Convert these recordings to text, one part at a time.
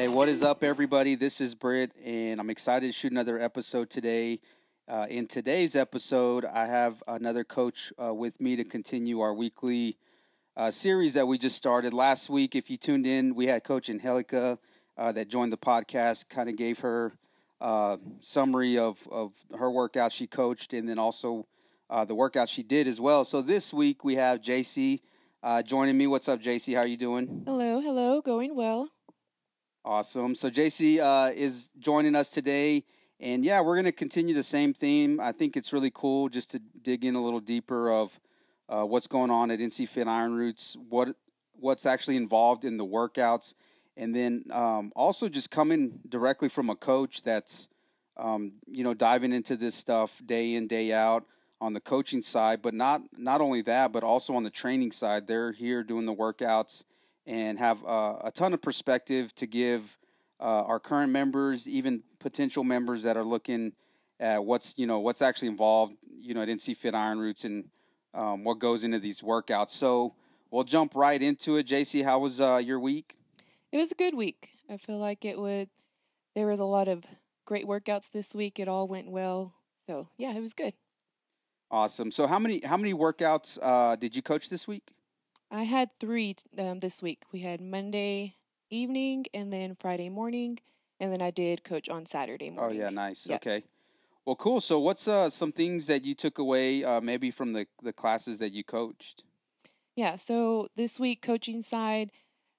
Hey, what is up, everybody? This is Britt, and I'm excited to shoot another episode today. Uh, in today's episode, I have another coach uh, with me to continue our weekly uh, series that we just started last week. If you tuned in, we had Coach Angelica uh, that joined the podcast, kind of gave her uh, summary of, of her workout she coached, and then also uh, the workout she did as well. So this week we have Jaci joining me. What's up, Jaci? How are you doing? Hello, hello. Going well. Awesome. So Jaci uh, is joining us today, and yeah, we're going to continue the same theme. I think it's really cool just to dig in a little deeper of uh, what's going on at NCFIT Iron Roots, what what's actually involved in the workouts, and then um, also just coming directly from a coach that's um, you know diving into this stuff day in day out on the coaching side, but not not only that, but also on the training side. They're here doing the workouts and have uh, a ton of perspective to give uh, our current members, even potential members that are looking at what's you know what's actually involved, you know, at NCFIT Iron Roots and um, what goes into these workouts. So we'll jump right into it. Jaci, how was uh, your week? It was a good week. I feel like it would. There was a lot of great workouts this week. It all went well. So yeah, it was good. Awesome. So how many how many workouts uh, did you coach this week? I had three um, this week. We had Monday evening and then Friday morning, and then I did coach on Saturday morning. Oh yeah, nice. Yep. Okay. Well, cool. So what's uh, some things that you took away uh, maybe from the the classes that you coached? Yeah, so this week, coaching side,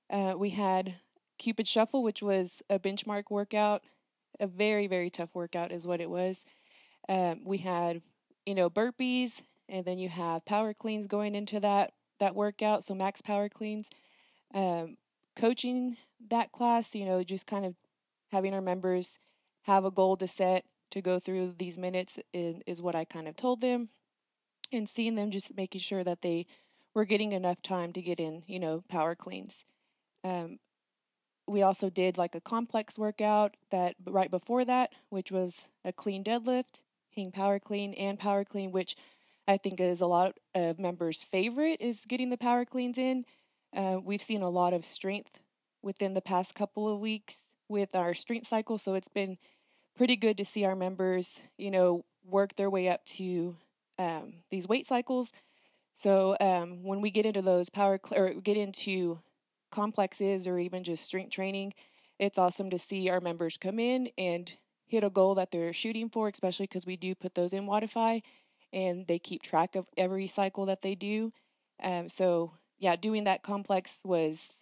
uh, we had Cupid Shuffle, which was a benchmark workout. A very, very tough workout is what it was. Um, we had, you know, burpees, and then you have power cleans going into that that workout. So max power cleans. Um, coaching that class, you know, just kind of having our members have a goal to set to go through these minutes is, is what I kind of told them, and seeing them just making sure that they we're getting enough time to get in, you know, power cleans. Um, we also did like a complex workout that right before that, which was a clean deadlift, hang power clean, and power clean, which I think is a lot of members' favorite is getting the power cleans in. Uh, we've seen a lot of strength within the past couple of weeks with our strength cycle, so it's been pretty good to see our members, you know, work their way up to um, these weight cycles so um, when we get into those power cl- or get into complexes or even just strength training, it's awesome to see our members come in and hit a goal that they're shooting for, especially because we do put those in Wodify and they keep track of every cycle that they do. Um, so yeah, doing that complex was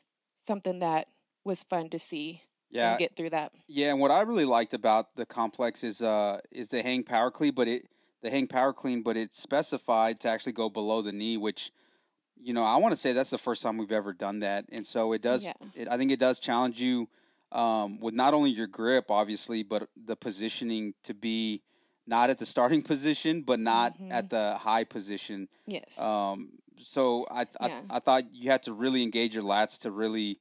something that was fun to see Yeah, and get through that. Yeah, and what I really liked about the complex is uh is the hang power clean, but it the hang power clean, but it's specified to actually go below the knee, which you know I want to say that's the first time we've ever done that, and so it does. Yeah. It, I think it does challenge you um, with not only your grip, obviously, but the positioning to be not at the starting position, but not Mhm. at the high position. Yes. Um, so I, I Yeah. I thought you had to really engage your lats to really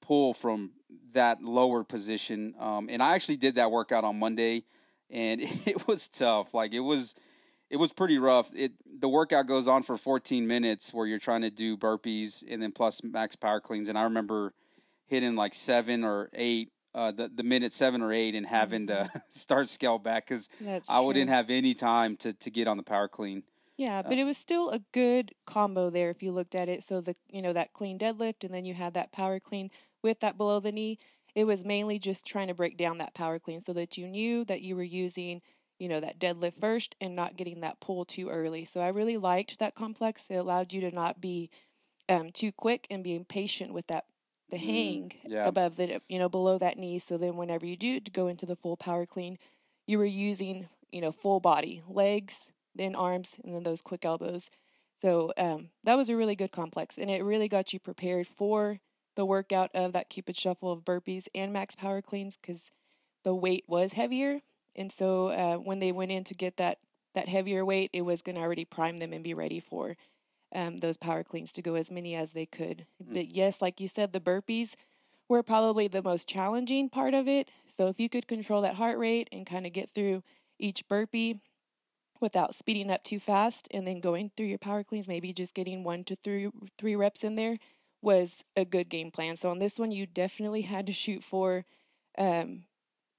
pull from that lower position. Um, and I actually did that workout on Monday, and it was tough. Like it was, it was pretty rough. It the workout goes on for 14 minutes where you're trying to do burpees and then plus max power cleans. And I remember hitting like seven or eight. Uh, the the minute seven or eight and having to start scale back because I wouldn't true. have any time to, to get on the power clean. Yeah, but it was still a good combo there if you looked at it. So the you know that clean deadlift and then you had that power clean with that below the knee. It was mainly just trying to break down that power clean so that you knew that you were using, you know, that deadlift first and not getting that pull too early. So I really liked that complex. It allowed you to not be um, too quick and being patient with that the Mm, hang yeah. above the you know below that knee. So then whenever you do go into the full power clean, you were using you know full body legs then arms and then those quick elbows so um, that was a really good complex and it really got you prepared for the workout of that cupid shuffle of burpees and max power cleans because the weight was heavier and so uh, when they went in to get that that heavier weight it was going to already prime them and be ready for um, those power cleans to go as many as they could but yes like you said the burpees were probably the most challenging part of it so if you could control that heart rate and kind of get through each burpee without speeding up too fast and then going through your power cleans maybe just getting one to three three reps in there was a good game plan. So on this one, you definitely had to shoot for um,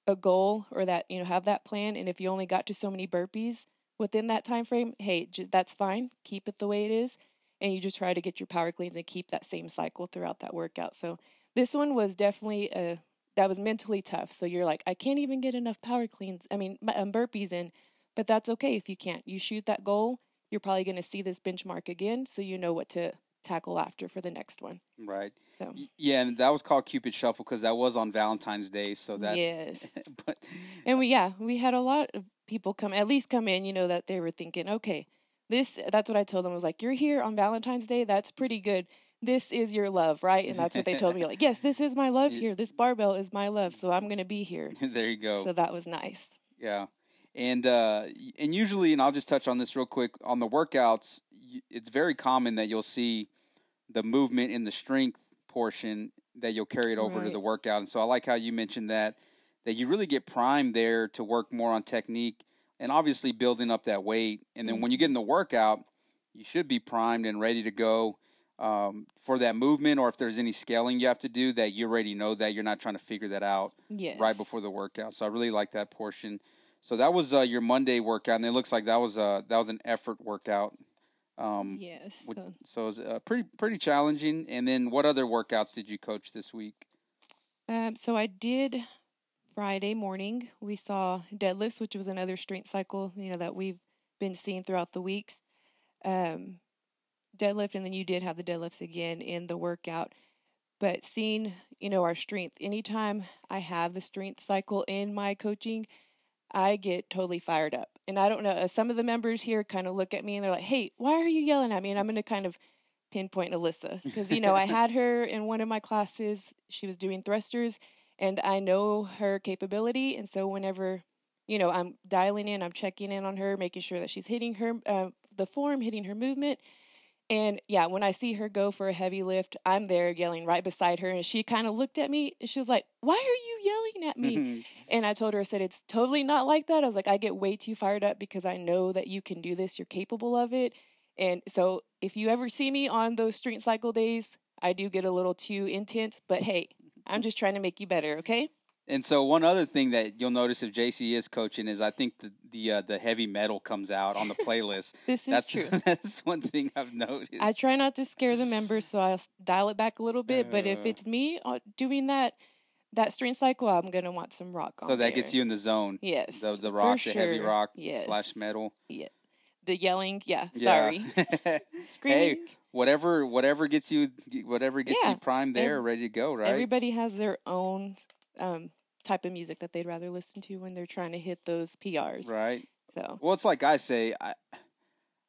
a goal or that you know have that plan. And if you only got to so many burpees within that time frame, hey, just that's fine. Keep it the way it is, and you just try to get your power cleans and keep that same cycle throughout that workout. So this one was definitely a that was mentally tough. So you're like, I can't even get enough power cleans. I mean, um, burpees in, but that's okay if you can't. You shoot that goal. You're probably going to see this benchmark again, so you know what to tackle after for the next one. Right. So Yeah, and that was called Cupid Shuffle because that was on Valentine's Day. So that yes, but and we yeah we had a lot of people come at least come in. You know that they were thinking, okay, this that's what I told them I was like, you're here on Valentine's Day. That's pretty good. This is your love, right? And that's what they told me. Like, yes, this is my love here. This barbell is my love, so I'm gonna be here. there you go. So that was nice. Yeah, and uh, and usually, and I'll just touch on this real quick on the workouts. It's very common that you'll see the movement in the strength portion that you'll carry it over to the workout. And so I like how you mentioned that that you really get primed there to work more on technique and obviously building up that weight. And then when you get in the workout, you should be primed and ready to go. Um, for that movement, or if there's any scaling you have to do, that you already know that you're not trying to figure that out Yes. right before the workout. So I really like that portion. So that was uh, your Monday workout, and it looks like that was uh, that was an effort workout. Um, Yes. with- so- so it was uh, pretty pretty challenging. And then what other workouts did you coach this week? Um, so I did Friday morning. We saw deadlifts, which was another strength cycle, you know, that we've been seeing throughout the weeks. Um, deadlift, and then you did have the deadlifts again in the workout. But seeing, you know, our strength, anytime I have the strength cycle in my coaching, I get totally fired up. And I don't know, uh, some of the members here kind of look at me and they're like, hey, why are you yelling at me? And I'm going to kind of pinpoint Alyssa because, you know, I had her in one of my classes. She was doing thrusters and I know her capability. And so whenever, you know, I'm dialing in, I'm checking in on her, making sure that she's hitting her, uh, the form, hitting her movement. And yeah, when I see her go for a heavy lift, I'm there yelling right beside her. And she kind of looked at me and she was like, Why are you yelling at me? And I told her, I said, it's totally not like that. I was like, I get way too fired up because I know that you can do this. You're capable of it. And so if you ever see me on those strength cycle days, I do get a little too intense. But hey, I'm just trying to make you better, okay? And so one other thing that you'll notice if Jaci is coaching is I think the the uh, the heavy metal comes out on the playlist. This is that's true. that's one thing I've noticed. I try not to scare the members, so I'll dial it back a little bit. but if Uh. it's me uh, doing that that strength cycle, I'm gonna want some rock on so that gets you in the zone. yes, The the rock, the heavy rock yes. slash metal. yeah, the yelling. Yeah, Yeah. sorry, screaming. whatever whatever gets you whatever gets Yeah. you primed there, Ev- ready to go, right? Everybody has their own um, type of music that they'd rather listen to when they're trying to hit those PRs. right. So Well, it's like I say, I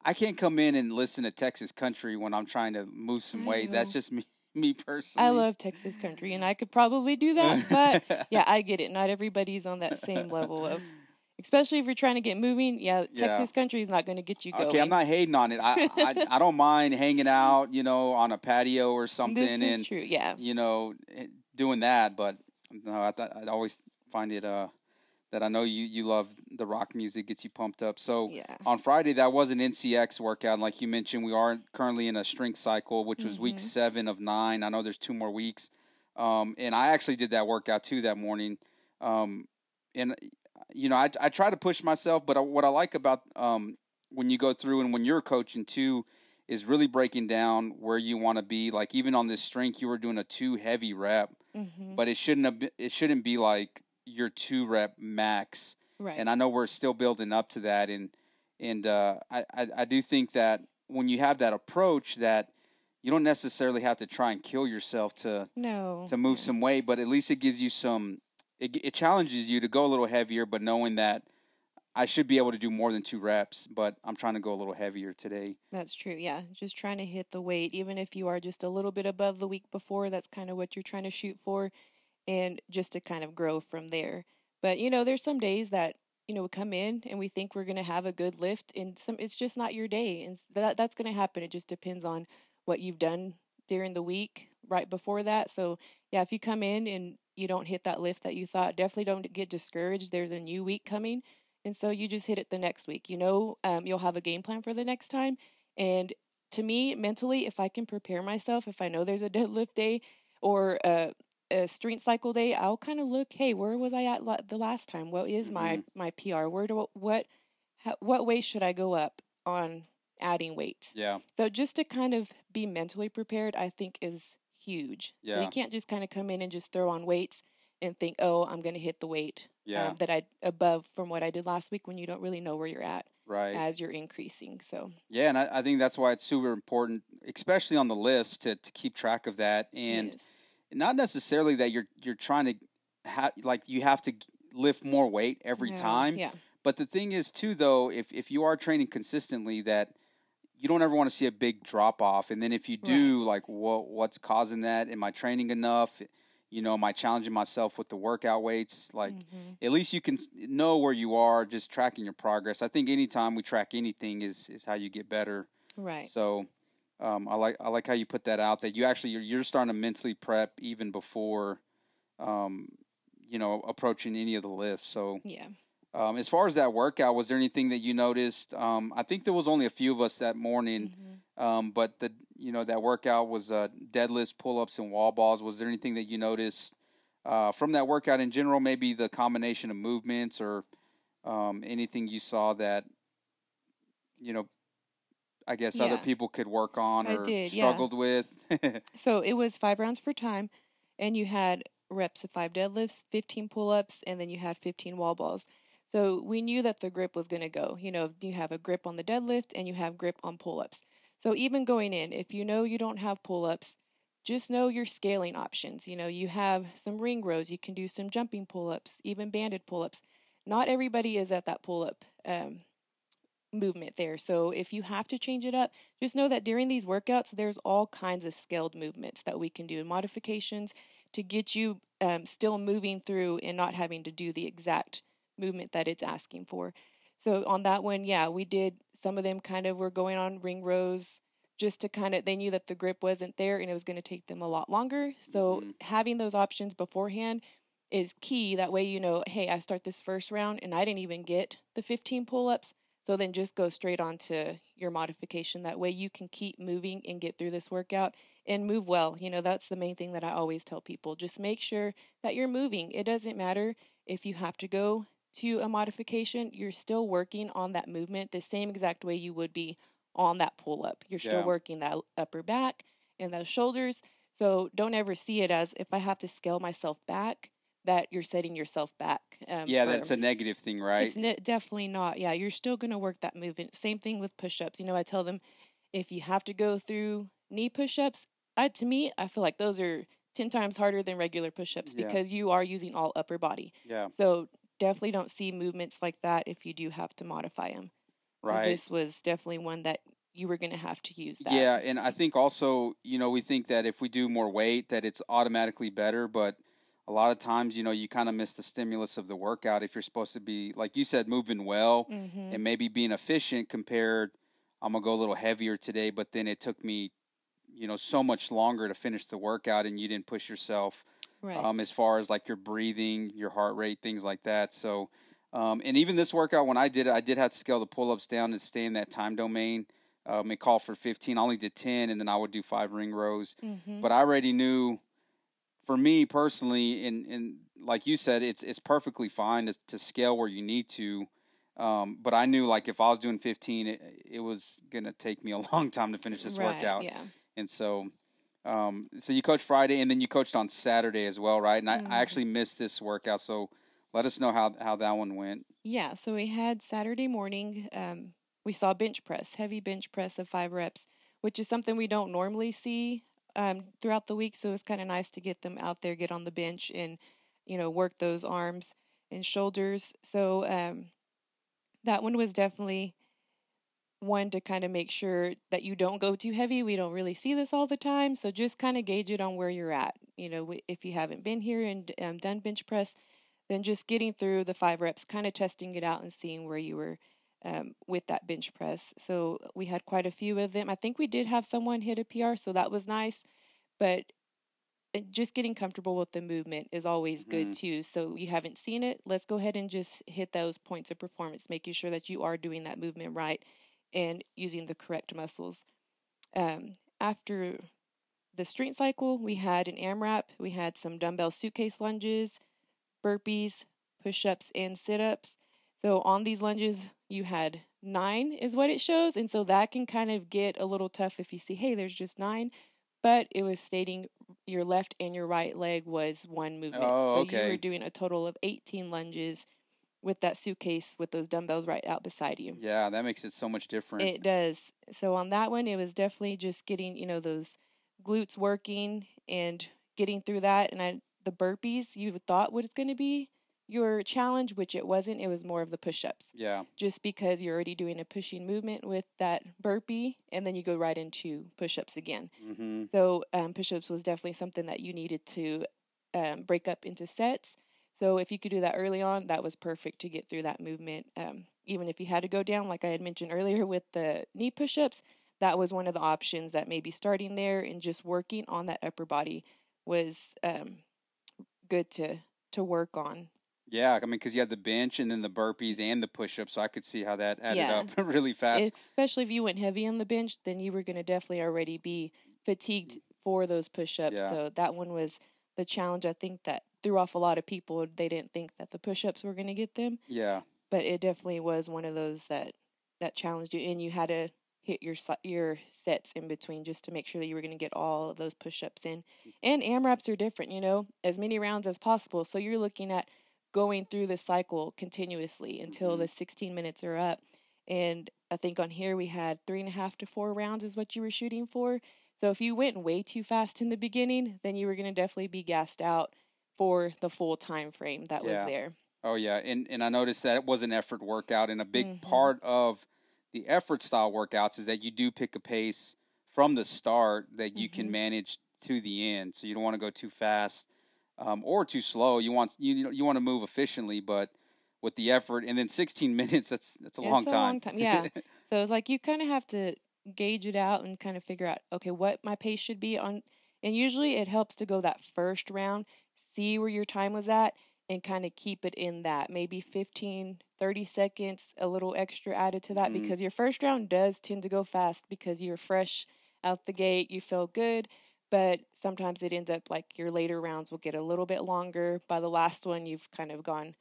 I can't come in and listen to Texas country when I'm trying to move some I weight. That's just me me personally. I love Texas country, and I could probably do that. But yeah, I get it. Not everybody's on that same level of, especially if you're trying to get moving. Yeah, Yeah. Texas country is not going to get you going. Okay, I'm not hating on it. I, I I don't mind hanging out, you know, on a patio or something, This is and true. Yeah. you know, eh, doing that. But no, I th- I always find it uh that I know you you love the rock music gets you pumped up. So Yeah. on Friday that was an NCX workout, and like you mentioned, we are currently in a strength cycle, which was week Mhm. seven of nine. I know there's two more weeks, um, and I actually did that workout too that morning. Um, and you know, I I try to push myself, but I, what I like about um, when you go through and when you're coaching too is really breaking down where you want to be. Like even on this strength, you were doing a two heavy rep, hmm but it shouldn't have been, it shouldn't be like your two rep max Right. and I know we're still building up to that, and and uh, I, I I do think that when you have that approach, that you don't necessarily have to try and kill yourself to no. to move some weight, but at least it gives you some. It, it challenges you to go a little heavier, but knowing that I should be able to do more than two reps, but I'm trying to go a little heavier today. That's true. Yeah. Just trying to hit the weight, even if you are just a little bit above the week before, that's kind of what you're trying to shoot for. And just to kind of grow from there. But, you know, there's some days that, you know, we come in and we think we're going to have a good lift and some, it's just not your day. And that, that's going to happen. It just depends on what you've done during the week right before that. So, yeah, if you come in and you don't hit that lift that you thought, definitely don't get discouraged. There's a new week coming. And so you just hit it the next week. You know, um, you'll have a game plan for the next time. And to me, mentally, if I can prepare myself, if I know there's a deadlift day or a, a strength cycle day, I'll kind of look, hey, where was I at la- the last time? What is my my PR? Where do what how, what way should I go up on adding weights? Yeah. So just to kind of be mentally prepared, I think is huge. So you can't just kind of come in and just throw on weights and think, oh, I'm going to hit the weight Yeah. um, that I above from what I did last week when you don't really know where you're at right. as you're increasing. So Yeah, and I, I think that's why it's super important, especially on the lifts, to, to keep track of that, and not necessarily that you're you're trying to ha- like you have to lift more weight every Yeah, time. Yeah. But the thing is too, though, if if you are training consistently, that you don't ever want to see a big drop off, and then if you do, like, what what's causing that? Am I training enough? You know, am I challenging myself with the workout weights? Like, Mhm. at least you can know where you are, just tracking your progress. I think anytime we track anything is is how you get better. Right. So um, I like I like how you put that out. That you actually you're, you're starting to mentally prep even before, um, you know, approaching any of the lifts. So Yeah. Um, as far as that workout, was there anything that you noticed? Um, I think there was only a few of us that morning, Mhm. um, but the you know that workout was uh, deadlifts, pull ups, and wall balls. Was there anything that you noticed uh, from that workout in general? Maybe the combination of movements or um, anything you saw that you know. I guess other people could work on or did, yeah. struggled with. So it was five rounds for time, and you had reps of five deadlifts, 15 pull ups, and then you had 15 wall balls. So we knew that the grip was going to go. You know, you have a grip on the deadlift and you have grip on pull ups. So even going in, if you know you don't have pull ups, just know your scaling options. You know, you have some ring rows, you can do some jumping pull ups, even banded pull ups. Not everybody is at that pull up um, movement there. So if you have to change it up, just know that during these workouts, there's all kinds of scaled movements that we can do, modifications to get you um, still moving through and not having to do the exact movement that it's asking for. So on that one, yeah, we did some of them kind of were going on ring rows just to kind of they knew that the grip wasn't there and it was going to take them a lot longer. So Mhm. having those options beforehand is key. That way you know, hey, I start this first round and I didn't even get the 15 pull-ups. So then just go straight on to your modification. That way you can keep moving and get through this workout and move well. You know, that's the main thing that I always tell people. Just make sure that you're moving. It doesn't matter if you have to go to a modification, you're still working on that movement the same exact way you would be on that pull up. You're still Yeah. working that upper back and those shoulders. So don't ever see it as if I have to scale myself back, that you're setting yourself back. Um, yeah, that's a negative thing, right? it's ne- definitely not. Yeah, you're still going to work that movement. Same thing with push ups. You know, I tell them if you have to go through knee push ups, to me, I feel like those are 10 times harder than regular push ups Yeah. because you are using all upper body. yeah, So definitely don't see movements like that if you do have to modify them. right. This was definitely one that you were going to have to use that. Yeah, and I think also, you know, we think that if we do more weight, that it's automatically better, but a lot of times, you know, you kind of miss the stimulus of the workout if you're supposed to be, like you said, moving well hmm and maybe being efficient compared. I'm gonna go a little heavier today, but then it took me, you know, so much longer to finish the workout, and you didn't push yourself Right. um, as far as like your breathing, your heart rate, things like that. So, um, and even this workout, when I did it, I did have to scale the pull ups down and stay in that time domain. Um, it called for 15. I only did 10, and then I would do five ring rows. hmm But I already knew, for me personally, and, and like you said, it's it's perfectly fine to, to scale where you need to. Um, but I knew like if I was doing 15, it, it was gonna take me a long time to finish this right. workout. Yeah. And so, um, so you coached Friday, and then you coached on Saturday as well, right? And I, Mhm. I actually missed this workout, so let us know how how that one went. Yeah, so we had Saturday morning. Um, we saw bench press, heavy bench press of five reps, which is something we don't normally see um, throughout the week. So it's kind of nice to get them out there, get on the bench, and you know work those arms and shoulders. So um, that one was definitely one to kind of make sure that you don't go too heavy. We don't really see this all the time, so just kind of gauge it on where you're at. You know, if you haven't been here and um, done bench press, then just getting through the five reps, kind of testing it out and seeing where you were um, with that bench press. So we had quite a few of them. I think we did have someone hit a PR, so that was nice. But just getting comfortable with the movement is always good too. So you haven't seen it, let's go ahead and just hit those points of performance, making sure that you are doing that movement right and using the correct muscles. Um, after the strength cycle, we had an AMRAP, we had some dumbbell suitcase lunges, burpees, push ups, and sit ups. So on these lunges, you had nine, is what it shows. And so that can kind of get a little tough if you see, hey, there's just nine. But it was stating your left and your right leg was one movement. Oh, so okay. you were doing a total of 18 lunges with that suitcase with those dumbbells right out beside you. Yeah, that makes it so much different. It does. So on that one, it was definitely just getting, you know, those glutes working and getting through that. And I, the burpees you thought was going to be your challenge, which it wasn't. It was more of the push ups, yeah. just because you're already doing a pushing movement with that burpee, and then you go right into push ups again. hmm So um, push ups was definitely something that you needed to um, break up into sets. So if you could do that early on, that was perfect to get through that movement. Um, even if you had to go down, like I had mentioned earlier with the knee push ups, that was one of the options that maybe starting there and just working on that upper body was um, good to to work on. Yeah, I mean, because you had the bench and then the burpees and the push-ups, so I could see how that added Yeah. up really fast. Especially if you went heavy on the bench, then you were going to definitely already be fatigued for those push ups. Yeah. So that one was the challenge. I think that threw off a lot of people. They didn't think that the push ups were going to get them, yeah, but it definitely was one of those that that challenged you, and you had to hit your your sets in between just to make sure that you were going to get all of those push ups in. And AMRAPs are different, you know, as many rounds as possible. So you're looking at going through the cycle continuously until Mhm. the 16 minutes are up. And I think on here we had three and a half to four rounds is what you were shooting for. So if you went way too fast in the beginning, then you were going to definitely be gassed out for the full time frame that Yeah. was there. Oh yeah, and and I noticed that it was an effort workout, and a big Mhm. part of the effort style workouts is that you do pick a pace from the start that you can Mhm. manage to the end. So you don't want to go too fast um, or too slow. You want you you want to move efficiently, but with the effort, and then 16 minutes that's that's a It's long a time. long time, yeah. So it's like you kind of have to gauge it out and kind of figure out, okay, what my pace should be on. And usually it helps to go that first round, see where your time was at, and kind of keep it in that. Maybe 15, 30 seconds, a little extra added to that Mhm. because your first round does tend to go fast because you're fresh out the gate, you feel good. But sometimes it ends up like your later rounds will get a little bit longer. By the last one, you've kind of gone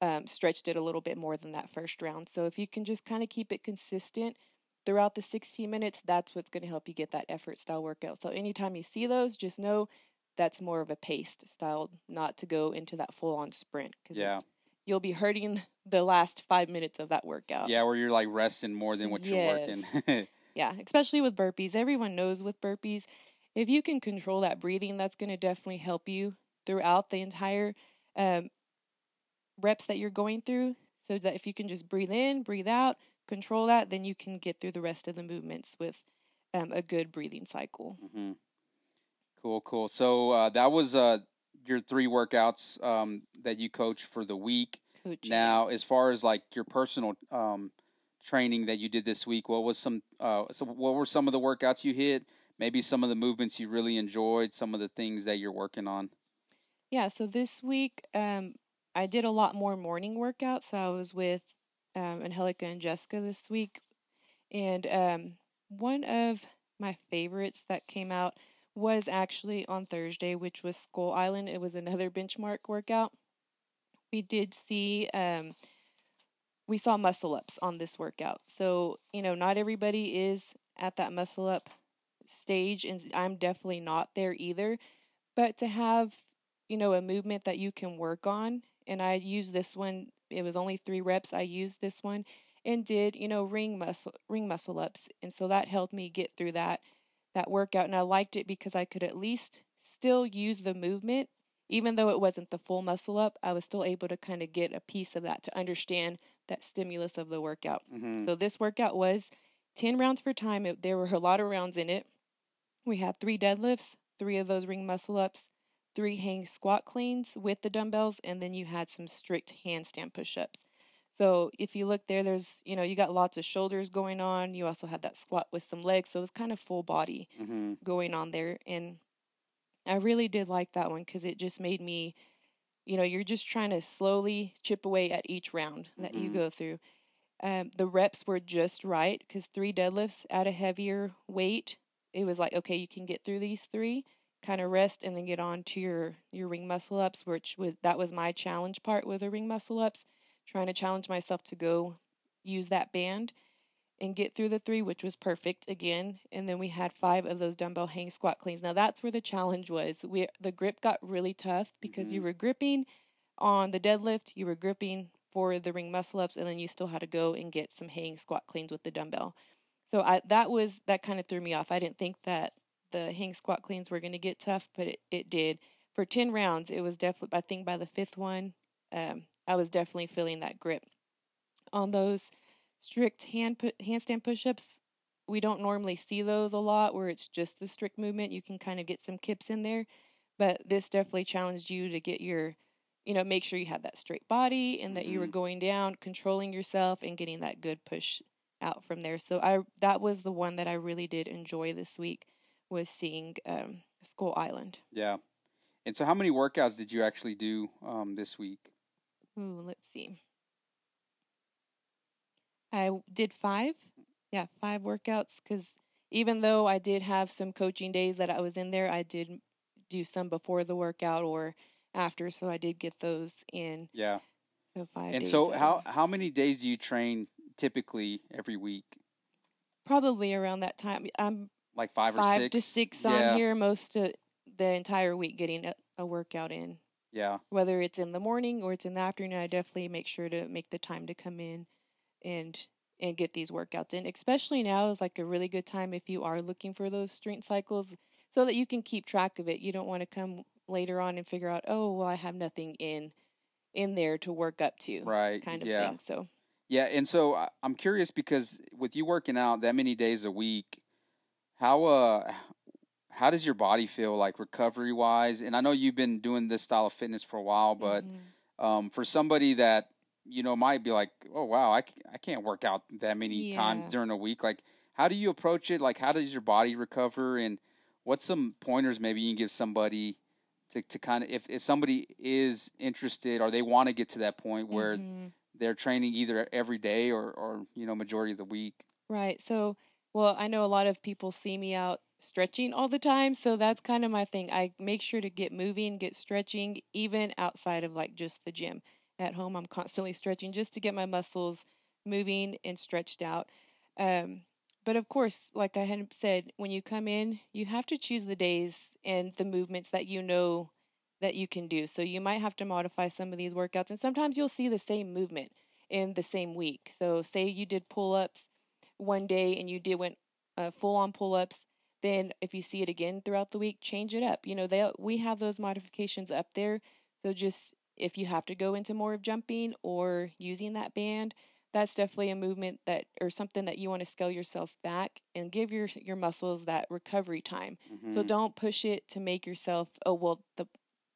um, stretched it a little bit more than that first round. So if you can just kind of keep it consistent throughout the 16 minutes, that's what's going to help you get that effort style workout. So anytime you see those, just know that's more of a paced style, not to go into that full on sprint because Yeah. you'll be hurting the last five minutes of that workout. yeah, where you're like resting more than what you're working. Yeah, especially with burpees. Everyone knows with burpees, if you can control that breathing, that's going to definitely help you throughout the entire um, reps that you're going through. So that if you can just breathe in, breathe out, control that, then you can get through the rest of the movements with um, a good breathing cycle. hmm Cool, cool. So uh, that was uh, your three workouts um, that you coach for the week. Coaching. Now, as far as like your personal um, training that you did this week, what was some? Uh, so what were some of the workouts you hit? Maybe some of the movements you really enjoyed. Some of the things that you're working on. Yeah, so this week um, I did a lot more morning workouts. So I was with um, Angelica and Jessica this week. And um, one of my favorites that came out was actually on Thursday, which was Skull Island. It was another benchmark workout. We did see, um, we saw muscle ups on this workout. So, you know, not everybody is at that muscle up stage, and I'm definitely not there either. But to have you know, a movement that you can work on. And I used this one. It was only three reps. I used this one and did, you know, ring muscle ring muscle ups. And so that helped me get through that that workout. And I liked it because I could at least still use the movement, even though it wasn't the full muscle up. I was still able to kind of get a piece of that to understand that stimulus of the workout. Mm-hmm. So this workout was 10 rounds for time. It, there were a lot of rounds in it. We had three deadlifts, three of those ring muscle ups, three hang squat cleans with the dumbbells, and then you had some strict handstand push ups. So if you look there, there's, you know, you got lots of shoulders going on. You also had that squat with some legs. So it was kind of full body Mm-hmm. going on there. And I really did like that one because it just made me, you know, you're just trying to slowly chip away at each round that you Mhm. go through. Um, the reps were just right because three deadlifts at a heavier weight it was like, okay, you can get through these three, kind of rest, and then get on to your your ring muscle ups, which was that was my challenge part with the ring muscle ups, trying to challenge myself to go use that band and get through the three, which was perfect again. And then we had five of those dumbbell hang squat cleans. Now that's where the challenge was. We the grip got really tough because Mhm. you were gripping on the deadlift, you were gripping for the ring muscle ups, and then you still had to go and get some hang squat cleans with the dumbbell. So I that was that kind of threw me off. I didn't think that the hang squat cleans were going to get tough, but it, it did. For ten rounds, it was definitely. I think by the fifth one, um, I was definitely feeling that grip on those strict hand pu- handstand push-ups we don't normally see those a lot where it's just the strict movement you can kind of get some kips in there but this definitely challenged you to get your you know make sure you had that straight body and that you were Mhm. going down controlling yourself and getting that good push out from there so i that was the one that i really did enjoy this week was seeing um, skull island Yeah. And so, how many workouts did you actually do um, this week? Ooh, let's see. I did five. Yeah, five workouts because even though I did have some coaching days that I was in there, I did do some before the workout or after, so I did get those in. Yeah. So five. And days so, how how many days do you train typically every week? probably around that time. I'm Like five, or five six? to six yeah. on here most of the entire week getting a, a workout in. Yeah. whether it's in the morning or it's in the afternoon, I definitely make sure to make the time to come in and and get these workouts in. Especially now is like a really good time if you are looking for those strength cycles so that you can keep track of it. You don't want to come later on and figure out, "Oh, well I have nothing in in there to work up to." Right. kind of yeah. thing. So, Yeah, and so I- I'm curious because with you working out that many days a week, how uh how does your body feel like recovery wise? And I know you've been doing this style of fitness for a while, but mhm. um, for somebody that you know might be like, oh wow, I, c- I can't work out that many Yeah. times during a week. Like, how do you approach it? Like, how does your body recover? And what's some pointers maybe you can give somebody to to kind of if if somebody is interested or they want to get to that point where Mhm. they're training either every day or, or you know majority of the week. Right. So, well, I know a lot of people see me out stretching all the time, so that's kind of my thing. I make sure to get moving, get stretching, even outside of like just the gym. At home, I'm constantly stretching just to get my muscles moving and stretched out. Um, but of course, like I had said, when you come in, you have to choose the days and the movements that you know that you can do. So you might have to modify some of these workouts, and sometimes you'll see the same movement in the same week. So say you did pull ups one day and you did went uh, full on pull ups. Then if you see it again throughout the week, change it up. You know, they we have those modifications up there. So just if you have to go into more of jumping or using that band, that's definitely a movement that or something that you want to scale yourself back and give your your muscles that recovery time. So Mhm. don't push it to make yourself, oh, well, the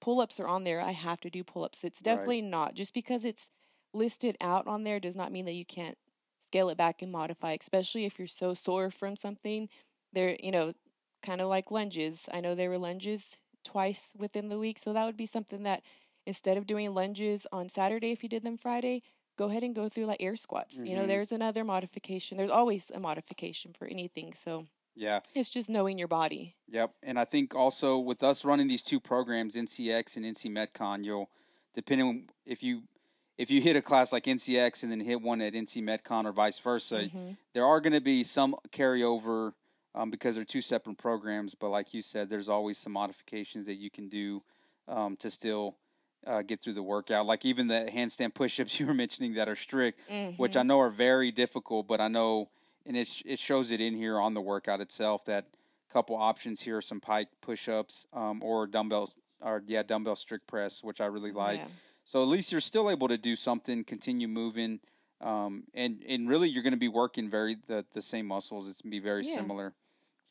pull ups are on there. I have to do pull ups. It's Right. definitely not. Just because it's listed out on there does not mean that you can't scale it back and modify, especially if you're so sore from something. There, you know, kind of like lunges. I know there were lunges twice within the week. So that would be something that instead of doing lunges on Saturday, if you did them Friday, go ahead and go through like air squats. You know, Mhm. there's another modification. There's always a modification for anything. So yeah, it's just knowing your body. yep. And I think also with us running these two programs, NCX and NC Metcon, you'll depending on if you if you hit a class like NCX and then hit one at NC Metcon or vice versa, Mhm. there are going to be some carryover um, because they're two separate programs. But like you said, there's always some modifications that you can do um, to still uh, get through the workout. Like even the handstand push-ups you were mentioning that are strict, which Mhm. I know are very difficult. But I know, and it it shows it in here on the workout itself that couple options here are some pike push-ups um, or dumbbells or yeah dumbbell strict press, which I really like. Yeah. So at least you're still able to do something, continue moving, um, and and really you're going to be working very the the same muscles. It's going to be very Yeah. similar.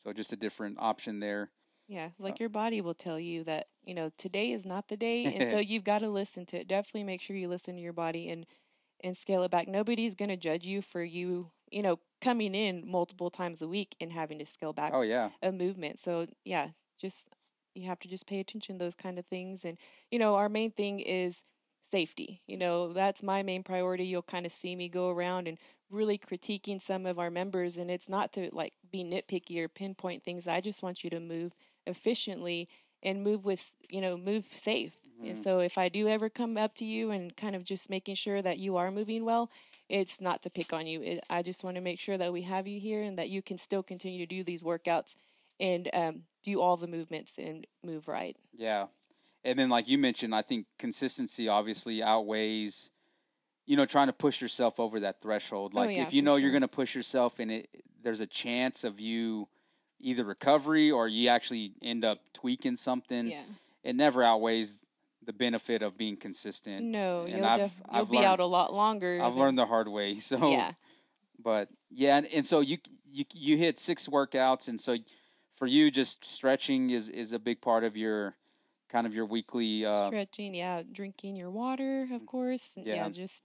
So just a different option there. Yeah, like your body will tell you that, you know, today is not the day. And so you've got to listen to it. Definitely make sure you listen to your body and and scale it back. Nobody's going to judge you for you, you know, coming in multiple times a week and having to scale back Oh yeah, a movement. So, yeah, just you have to just pay attention to those kind of things and you know, our main thing is safety. You know, that's my main priority. You'll kind of see me go around and really critiquing some of our members and it's not to like be nitpicky or pinpoint things. I just want you to move efficiently and move with, you know, move safe. Mm-hmm. And so if I do ever come up to you and kind of just making sure that you are moving well, it's not to pick on you. It, I just want to make sure that we have you here and that you can still continue to do these workouts and um, do all the movements and move right. Yeah. And then, like you mentioned, I think consistency obviously outweighs, you know, trying to push yourself over that threshold. Oh, like oh, yeah, if you know sure. you're going to push yourself and it, there's a chance of you either recovery or you actually end up tweaking something, yeah. it never outweighs the benefit of being consistent. No, and you'll, I've, def- you'll I've be learned, out a lot longer. I've than... learned the hard way. So yeah, but yeah, and, and so you you you hit six workouts, and so for you, just stretching is is a big part of your kind of your weekly uh, stretching. Yeah, drinking your water, of course. Yeah. yeah, just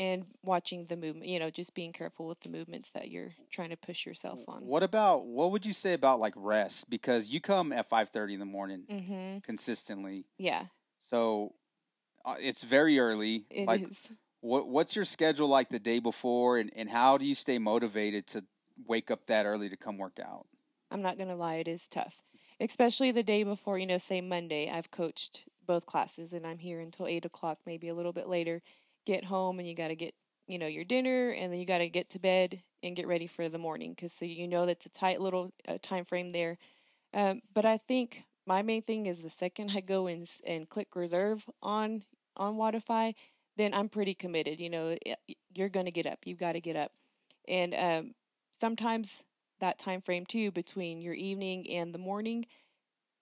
and watching the movement. You know, just being careful with the movements that you're trying to push yourself on. What about what would you say about like rest? Because you come at five thirty in the morning mm-hmm. consistently. Yeah. So uh, it's very early. It like, is. What what's your schedule like the day before, and and how do you stay motivated to wake up that early to come work out? I'm not going to lie, it is tough. Especially the day before, you know, say Monday, I've coached both classes and I'm here until 8 o'clock, maybe a little bit later. Get home and you got to get, you know, your dinner and then you got to get to bed and get ready for the morning because so you know that's a tight little uh, time frame there. Um, but I think my main thing is the second I go and, and click reserve on on Wodify, then I'm pretty committed. You know, you're going to get up. You've got to get up. And um, sometimes that time frame too between your evening and the morning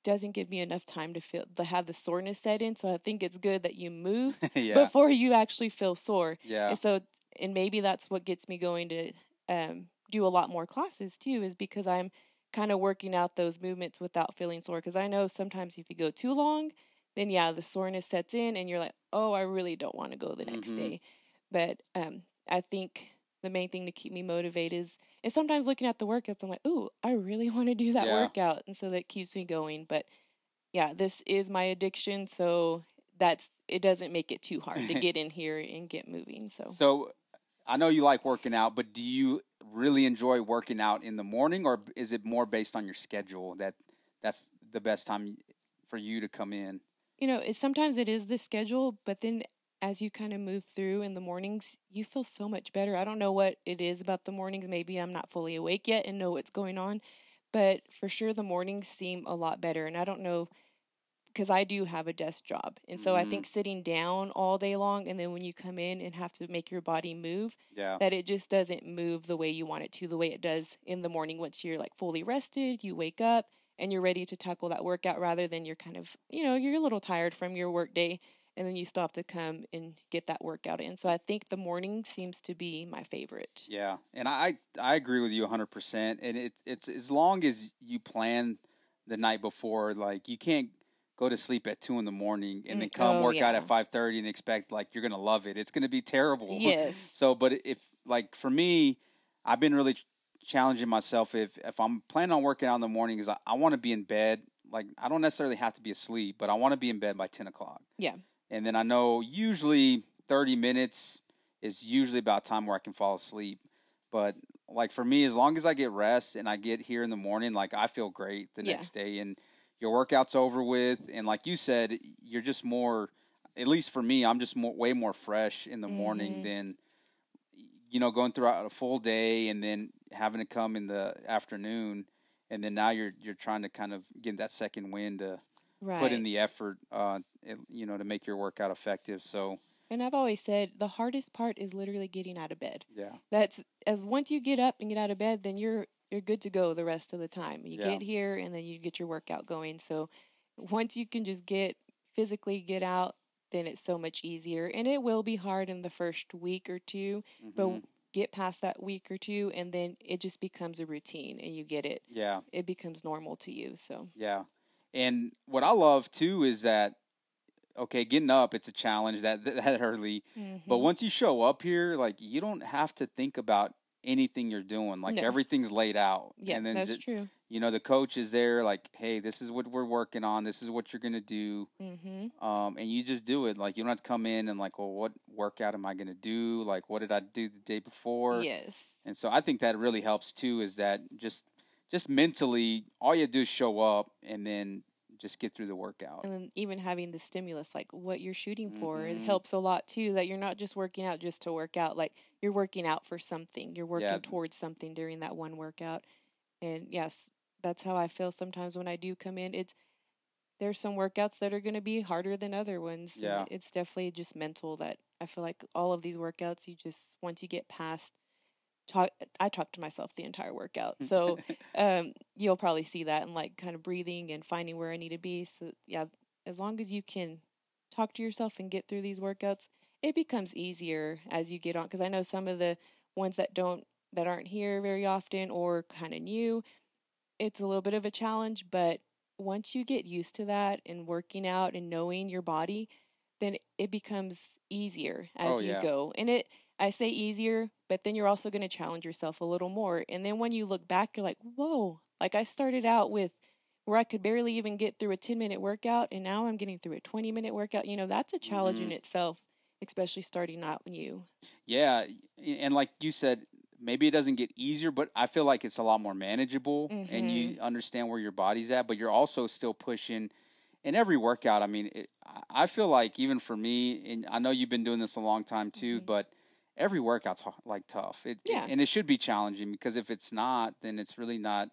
doesn't give me enough time to feel to have the soreness set in. So I think it's good that you move yeah. before you actually feel sore. Yeah. And so and maybe that's what gets me going to um, do a lot more classes too, is because I'm kind of working out those movements without feeling sore. Because I know sometimes if you go too long, then yeah, the soreness sets in, and you're like, oh, I really don't want to go the next mm-hmm. day. But um, I think the main thing to keep me motivated is and sometimes looking at the workouts i'm like ooh i really want to do that yeah. workout and so that keeps me going but yeah this is my addiction so that's it doesn't make it too hard to get in here and get moving so so i know you like working out but do you really enjoy working out in the morning or is it more based on your schedule that that's the best time for you to come in you know sometimes it is the schedule but then as you kind of move through in the mornings, you feel so much better. I don't know what it is about the mornings. Maybe I'm not fully awake yet and know what's going on, but for sure the mornings seem a lot better. And I don't know because I do have a desk job. And so mm. I think mm-hmm. sitting down all day long and then when you come in and have to make your body move, yeah. that it just doesn't move the way you want it to, the way it does in the morning once you're like fully rested, you wake up and you're ready to tackle that workout rather than you're kind of, you know, you're a little tired from your work day and then you still have to come and get that workout in. So I think the morning seems to be my favorite. Yeah, and I I agree with you 100%. And it, it's as long as you plan the night before, like you can't go to sleep at two in the morning and then mm, come oh, work yeah. out at 5.30 and expect like you're gonna love it it's gonna be terrible yes so but if like for me i've been really challenging myself if if i'm planning on working out in the morning is i, I want to be in bed like i don't necessarily have to be asleep but i want to be in bed by 10 o'clock yeah and then I know usually 30 minutes is usually about time where I can fall asleep. But like for me, as long as I get rest and I get here in the morning, like I feel great the yeah. next day and your workout's over with. And like you said, you're just more, at least for me, I'm just more, way more fresh in the mm-hmm. morning than, you know, going throughout a full day and then having to come in the afternoon. And then now you're, you're trying to kind of get that second wind to, right. put in the effort, uh, you know, to make your workout effective. So. And I've always said the hardest part is literally getting out of bed. Yeah. That's as once you get up and get out of bed, then you're you're good to go the rest of the time. You yeah. get here and then you get your workout going. So once you can just get physically get out, then it's so much easier. And it will be hard in the first week or 2 mm-hmm. but get past that week or two and then it just becomes a routine and you get it. Yeah. It becomes normal to you. So Yeah. And what I love too is that okay, getting up it's a challenge that that early, mm-hmm. but once you show up here, like you don't have to think about anything you're doing. Like no. everything's laid out. Yeah, and then that's true. you know the coach is there like hey this is what we're working on this is what you're gonna do Mm-hmm. um, and you just do it like you don't have to come in and like well what workout am i gonna do like what did i do the day before Yes. and so i think that really helps too is that just just mentally all you do is show up and then just get through the workout And then even having the stimulus, like what you're shooting for, it Mhm. helps a lot too. That you're not just working out just to work out. Like you're working out for something. You're working Yeah. towards something during that one workout. And yes, that's how I feel sometimes when I do come in. It's there's some workouts that are going to be harder than other ones. and Yeah. it's definitely just mental that I feel like all of these workouts, you just once you get past. Talk. I talk to myself the entire workout, so um, you'll probably see that and like kind of breathing and finding where I need to be. So yeah, as long as you can talk to yourself and get through these workouts, it becomes easier as you get on. Because I know some of the ones that don't that aren't here very often or kind of new, it's a little bit of a challenge. But once you get used to that and working out and knowing your body, then it becomes easier as Oh, you yeah. go. And it, I say easier, but then you're also going to challenge yourself a little more. And then when you look back, you're like, whoa, like I started out with where I could barely even get through a 10 minute workout, and now I'm getting through a 20 minute workout. You know, that's a challenge in Mhm. itself, especially starting out new. yeah and like you said maybe it doesn't get easier but i feel like it's a lot more manageable and you understand where your body's at but you're also still pushing in every workout i mean it, I- feel like even for me and i know you've been doing this a long time too Mhm. but every workout's like tough it, Yeah. and it should be challenging because if it's not then it's really not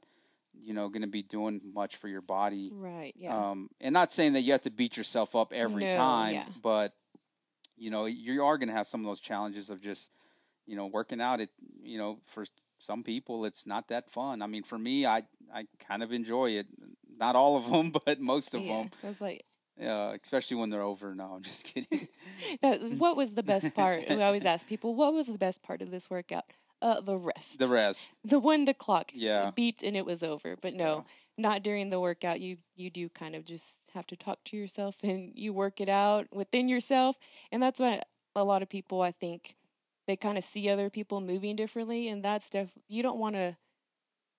you know going to be doing much for your body Right. Yeah. um, and not saying that you have to beat yourself up every No, time, yeah. but you know you are going to have some of those challenges of just you know working out. It you know for some people it's not that fun. I mean, for me, I I kind of enjoy it. Not all of them, but most of yeah. them, was like, uh, especially when they're over. No, I'm just kidding. that, what was the best part? we always ask people, what was the best part of this workout? Uh, the rest. the rest, the when the clock Yeah. beeped and it was over. But no, not during the workout. You you do kind of just have to talk to yourself and you work it out within yourself. And that's why a lot of people I think they kind of see other people moving differently and that's def you don't want to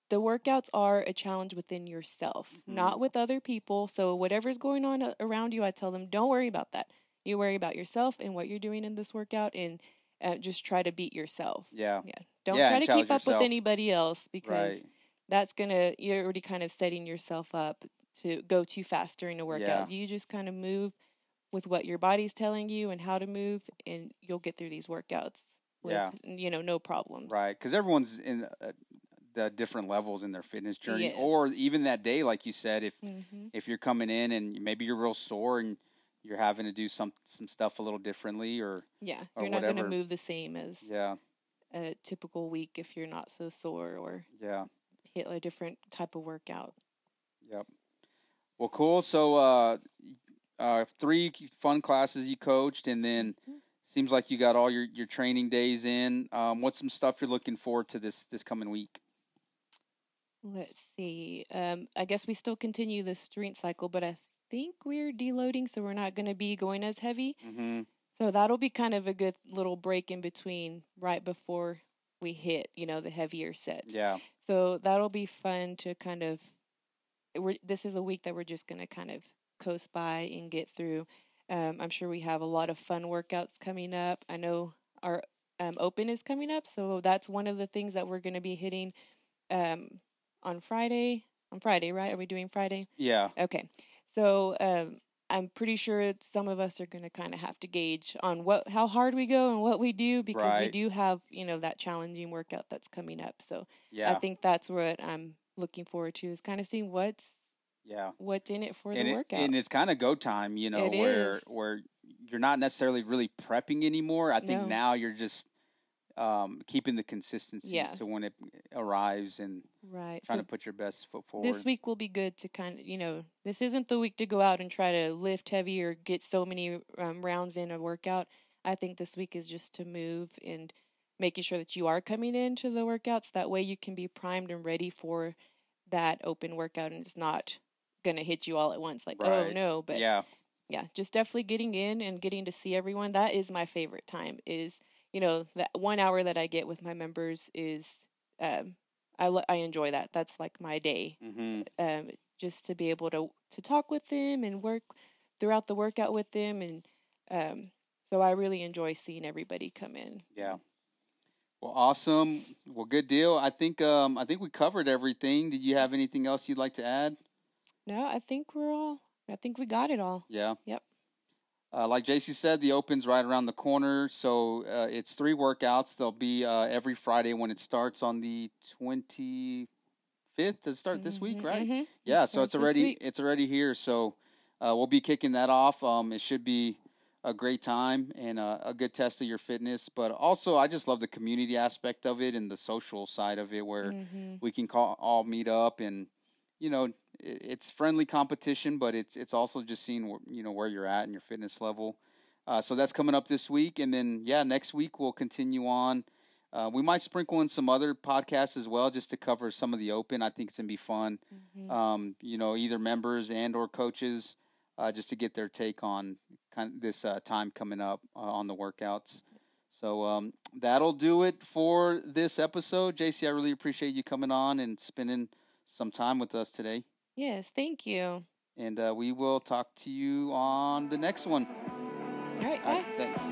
the workouts are a challenge within yourself, Mhm. not with other people. So whatever's going on around you, I tell them don't worry about that. You worry about yourself and what you're doing in this workout and uh, just try to beat yourself. yeah, Yeah. Don't Yeah, try to keep up yourself. with anybody else because right, that's gonna you're already kind of setting yourself up to go too fast during a workout. You just kind of move with what your body's telling you and how to move, and you'll get through these workouts with Yeah. you know no problems. right. Because everyone's in uh, the different levels in their fitness journey, Yes. or even that day, like you said, if hmm if you're coming in and maybe you're real sore and you're having to do some some stuff a little differently or Yeah, Or you're not going to move the same as yeah. a typical week if you're not so sore or yeah. hit a different type of workout. yep. Well cool. So uh uh three fun classes you coached and then Mhm. seems like you got all your your training days in. Um what's some stuff you're looking forward to this this coming week Let's see. Um, I guess we still continue the strength cycle, but I think we're deloading, so we're not going to be going as heavy. mm-hmm So that'll be kind of a good little break in between right before we hit, you know, the heavier sets. yeah So that'll be fun to kind of. We're, this is a week that we're just going to kind of coast by and get through. Um, I'm sure we have a lot of fun workouts coming up. I know our um, open is coming up, so that's one of the things that we're going to be hitting um, on Friday. On Friday, right? Are we doing Friday? yeah Okay. So um, I'm pretty sure some of us are going to kind of have to gauge on what how hard we go and what we do because we do have you know that challenging workout that's coming up. So yeah I think that's what I'm looking forward to is kind of seeing what's yeah what's in it for and the it, workout. and it's kind of go time you know It where is. where you're not necessarily really prepping anymore i think No. now you're just um keeping the consistency Yes. to when it arrives and right. trying So to put your best foot forward this week will be good to kind of you know this isn't the week to go out and try to lift heavy or get so many um, rounds in a workout i think this week is just to move and making sure that you are coming into the workouts that way you can be primed and ready for that open workout and it's not gonna hit you all at once like oh no but yeah yeah, just definitely getting in and getting to see everyone. That is my favorite time. Is you know that one hour that I get with my members is um, I lo- I enjoy that. That's like my day. Mm-hmm. Um, just to be able to to talk with them and work throughout the workout with them, and um, so I really enjoy seeing everybody come in. Yeah. Well, awesome. Well, good deal. I think um, I think we covered everything. Did you have anything else you'd like to add? No, I think we're all. I think we got it all. Yeah. Yep. Uh, like Jaci said, the Open's right around the corner, so uh, it's three workouts. They'll be uh, every Friday when it starts on the twenty fifth. It start this week, Mhm, right? mhm. Yeah, It so it's already it's already here. So uh, we'll be kicking that off. Um, it should be a great time and uh, a good test of your fitness. But also, I just love the community aspect of it and the social side of it, where Mhm. we can call all meet up and you know it's friendly competition, but it's it's also just seeing you know where you're at and your fitness level. Uh, so that's coming up this week, and then yeah, next week we'll continue on. Uh, we might sprinkle in some other podcasts as well, just to cover some of the open. I think it's gonna be fun. Mhm. Um, you know, either members and or coaches, uh, just to get their take on kind of this uh, time coming up uh, on the workouts. So um, that'll do it for this episode. Jaci, I really appreciate you coming on and spending some time with us today. Yes, thank you. And uh, we will talk to you on the next one. All right, All right, thanks.